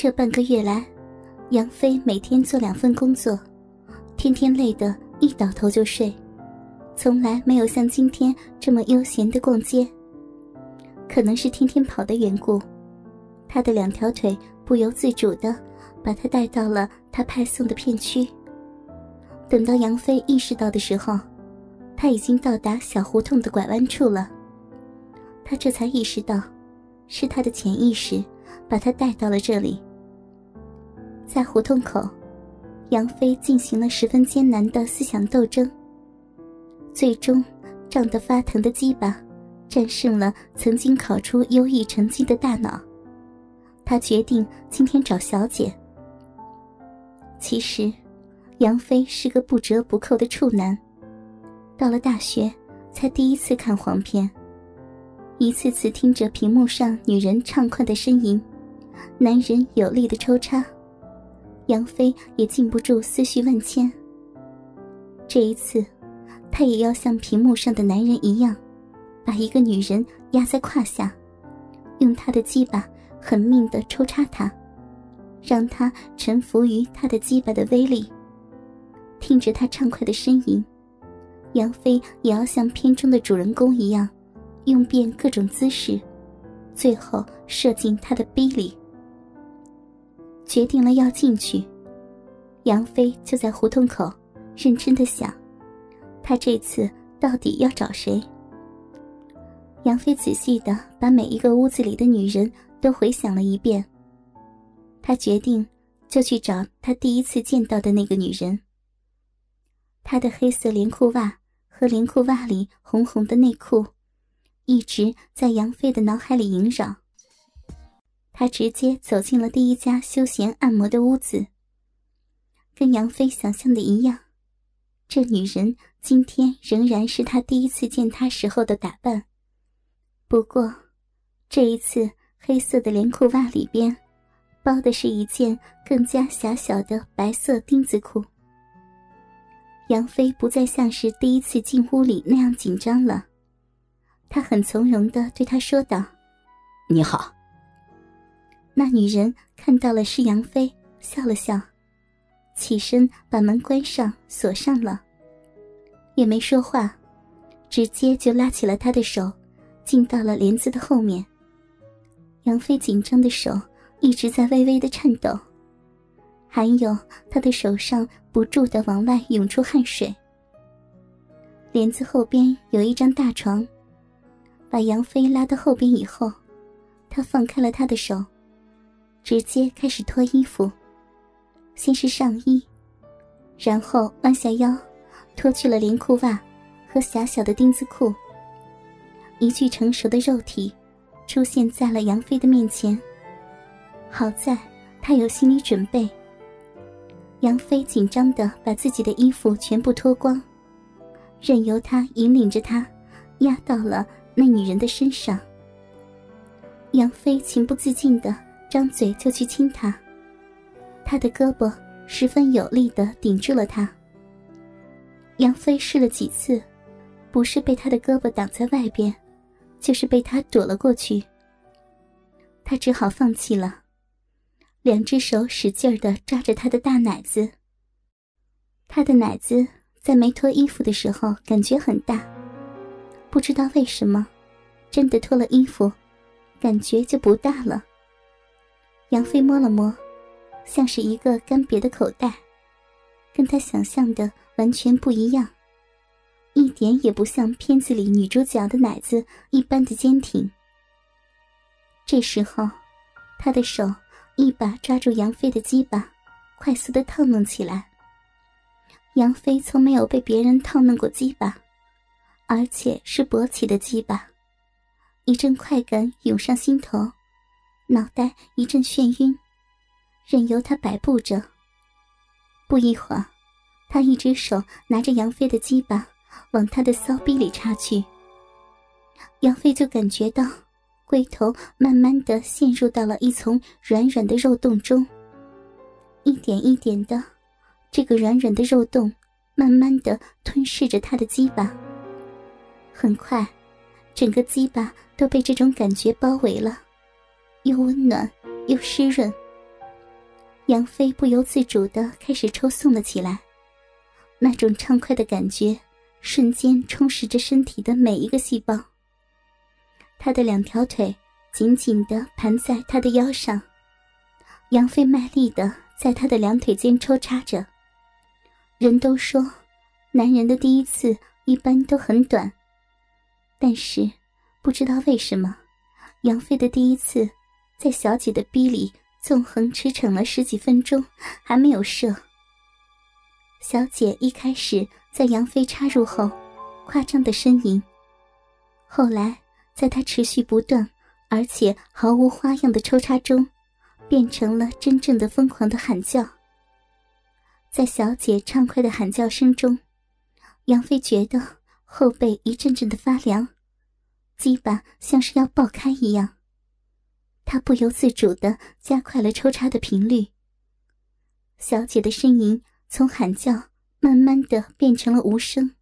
这半个月来，杨飞每天做两份工作，天天累得一倒头就睡，从来没有像今天这么悠闲的逛街。可能是天天跑的缘故，他的两条腿不由自主的把他带到了他派送的片区。等到杨飞意识到的时候，他已经到达小胡同的拐弯处了。他这才意识到，是他的潜意识把他带到了这里。在胡同口，杨飞进行了十分艰难的思想斗争。最终，胀得发疼的鸡巴战胜了曾经考出优异成绩的大脑。他决定今天找小姐。其实，杨飞是个不折不扣的处男。到了大学，才第一次看黄片，一次次听着屏幕上女人畅快的呻吟，男人有力的抽插。杨飞也禁不住思绪万千。这一次，他也要像屏幕上的男人一样，把一个女人压在胯下，用他的鸡巴狠命的抽插她，让她臣服于他的鸡巴的威力。听着他畅快的呻吟，杨飞也要像片中的主人公一样，用遍各种姿势，最后射进他的逼里。决定了要进去，杨飞就在胡同口认真的想，他这次到底要找谁？杨飞仔细的把每一个屋子里的女人都回想了一遍。他决定就去找他第一次见到的那个女人。她的黑色连裤袜和连裤袜里红红的内裤，一直在杨飞的脑海里萦绕。他直接走进了第一家休闲按摩的屋子。跟杨飞想象的一样，这女人今天仍然是他第一次见她时候的打扮，不过这一次黑色的连裤袜里边包的是一件更加狭小的白色丁字裤。杨飞不再像是第一次进屋里那样紧张了，他很从容的对她说道：“你好。”那女人看到了是杨飞，笑了笑，起身把门关上锁上了，也没说话，直接就拉起了他的手，进到了帘子的后面。杨飞紧张的手一直在微微的颤抖，还有他的手上不住的往外涌出汗水。帘子后边有一张大床，把杨飞拉到后边以后，他放开了他的手。直接开始脱衣服，先是上衣，然后弯下腰，脱去了连裤袜和狭小的丁字裤。一具成熟的肉体出现在了杨飞的面前。好在他有心理准备。杨飞紧张的把自己的衣服全部脱光，任由他引领着他，压到了那女人的身上。杨飞情不自禁的。张嘴就去亲他，他的胳膊十分有力的顶住了他。杨飞试了几次，不是被他的胳膊挡在外边，就是被他躲了过去。他只好放弃了，两只手使劲的抓着他的大奶子。他的奶子在没脱衣服的时候感觉很大，不知道为什么，真的脱了衣服，感觉就不大了。杨飞摸了摸，像是一个干瘪的口袋，跟他想象的完全不一样，一点也不像片子里女主角的奶子一般的坚挺。这时候，他的手一把抓住杨飞的鸡巴，快速的套弄起来。杨飞从没有被别人套弄过鸡巴，而且是勃起的鸡巴，一阵快感涌上心头。脑袋一阵眩晕，任由他摆布着。不一会儿，他一只手拿着杨飞的鸡巴往他的骚逼里插去。杨飞就感觉到龟头慢慢的陷入到了一丛软软的肉洞中，一点一点的，这个软软的肉洞慢慢的吞噬着他的鸡巴。很快，整个鸡巴都被这种感觉包围了。又温暖又湿润，杨飞不由自主的开始抽送了起来，那种畅快的感觉瞬间充实着身体的每一个细胞。他的两条腿紧紧的盘在他的腰上，杨飞卖力的在他的两腿间抽插着。人都说，男人的第一次一般都很短，但是不知道为什么，杨飞的第一次在小姐的逼里。纵横驰骋了十几分钟，还没有射。小姐一开始在杨飞插入后，夸张的呻吟；后来在他持续不断而且毫无花样的抽插中，变成了真正的疯狂的喊叫。在小姐畅快的喊叫声中，杨飞觉得后背一阵阵的发凉，鸡巴像是要爆开一样。他不由自主的加快了抽插的频率。小姐的呻吟从喊叫慢慢的变成了无声，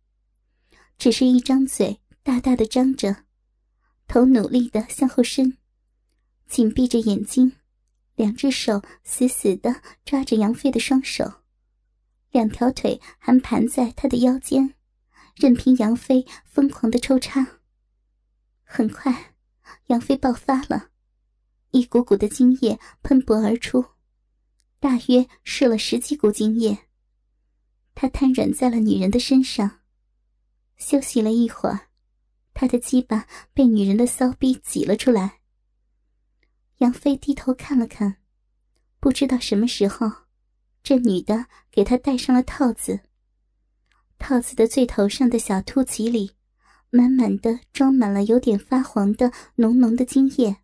只是一张嘴大大的张着，头努力的向后伸，紧闭着眼睛，两只手死死的抓着杨飞的双手，两条腿还盘在他的腰间，任凭杨飞疯狂的抽插。很快，杨飞爆发了。一股股的精液喷薄而出，大约射了十几股精液。他瘫软在了女人的身上，休息了一会儿，他的鸡巴被女人的骚逼挤了出来。杨飞低头看了看，不知道什么时候，这女的给他戴上了套子。套子的最头上的小凸起里，满满的装满了有点发黄的浓浓的精液。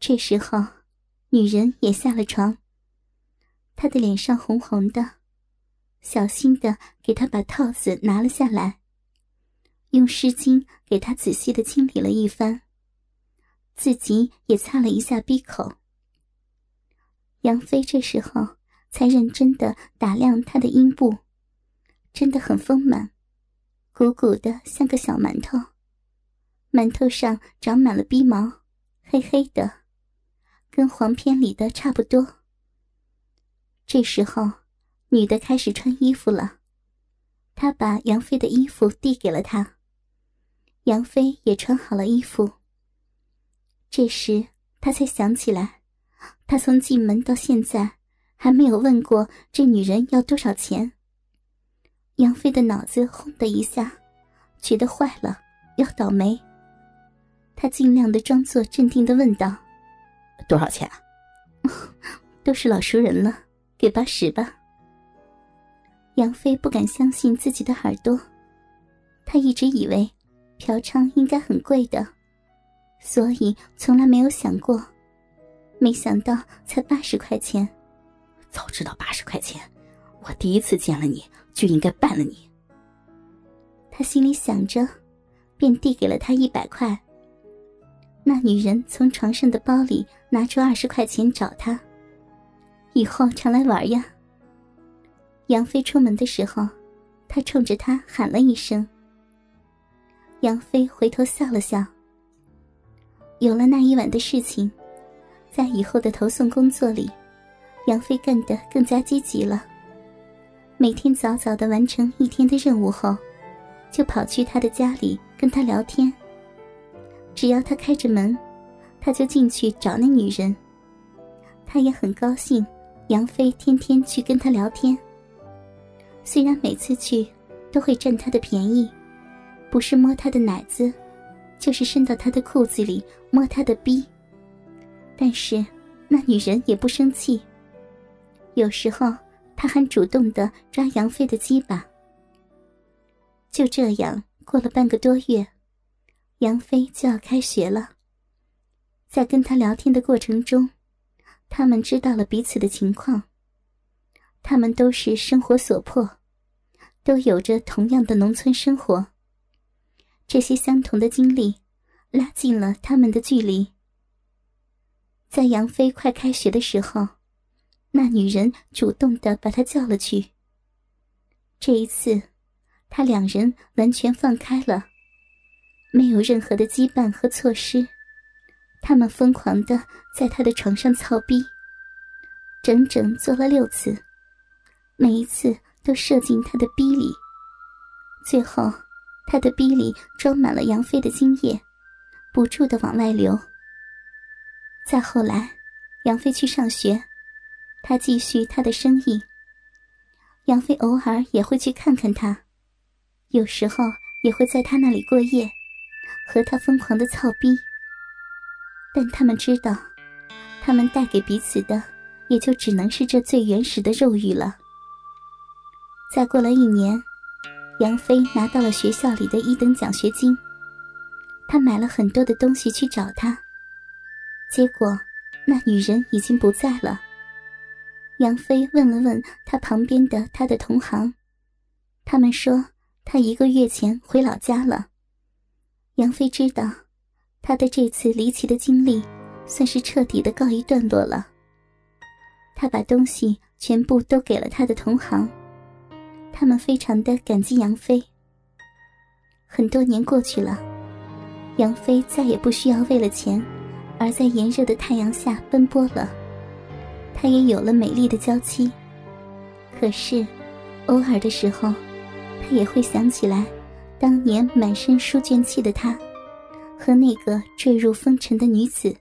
这时候，女人也下了床。她的脸上红红的，小心的给他把套子拿了下来，用湿巾给他仔细的清理了一番，自己也擦了一下鼻口。杨飞这时候才认真的打量他的阴部，真的很丰满，鼓鼓的像个小馒头，馒头上长满了鼻毛，黑黑的。跟黄片里的差不多。这时候，女的开始穿衣服了。她把杨飞的衣服递给了他，杨飞也穿好了衣服。这时，他才想起来，他从进门到现在还没有问过这女人要多少钱。杨飞的脑子轰的一下，觉得坏了，要倒霉。他尽量的装作镇定的问道。多少钱啊？都是老熟人了，给八十吧。杨飞不敢相信自己的耳朵，他一直以为嫖娼应该很贵的，所以从来没有想过，没想到才八十块钱。早知道八十块钱，我第一次见了你就应该办了你。他心里想着，便递给了他一百块。那女人从床上的包里拿出二十块钱找他，以后常来玩呀。杨飞出门的时候，他冲着他喊了一声。杨飞回头笑了笑。有了那一晚的事情，在以后的投送工作里，杨飞干得更加积极了。每天早早的完成一天的任务后，就跑去他的家里跟他聊天。只要他开着门，他就进去找那女人。他也很高兴，杨飞天天去跟他聊天。虽然每次去都会占他的便宜，不是摸他的奶子，就是伸到他的裤子里摸他的逼，但是那女人也不生气。有时候他还主动的抓杨飞的鸡巴。就这样过了半个多月。杨飞就要开学了，在跟他聊天的过程中，他们知道了彼此的情况。他们都是生活所迫，都有着同样的农村生活。这些相同的经历，拉近了他们的距离。在杨飞快开学的时候，那女人主动的把他叫了去。这一次，他两人完全放开了。没有任何的羁绊和措施，他们疯狂的在他的床上操逼，整整做了六次，每一次都射进他的逼里。最后，他的逼里装满了杨飞的精液，不住的往外流。再后来，杨飞去上学，他继续他的生意。杨飞偶尔也会去看看他，有时候也会在他那里过夜，和他疯狂的操逼。但他们知道，他们带给彼此的。也就只能是这最原始的肉欲了。再过了一年，杨飞拿到了学校里的一等奖学金。他买了很多的东西去找她，结果那女人已经不在了。杨飞问了问他旁边的他的同行，他们说他一个月前回老家了。杨飞知道，他的这次离奇的经历，算是彻底的告一段落了。他把东西全部都给了他的同行，他们非常的感激杨飞。很多年过去了，杨飞再也不需要为了钱而在炎热的太阳下奔波了，他也有了美丽的娇妻。可是，偶尔的时候，他也会想起来当年满身书卷气的他，和那个坠入风尘的女子。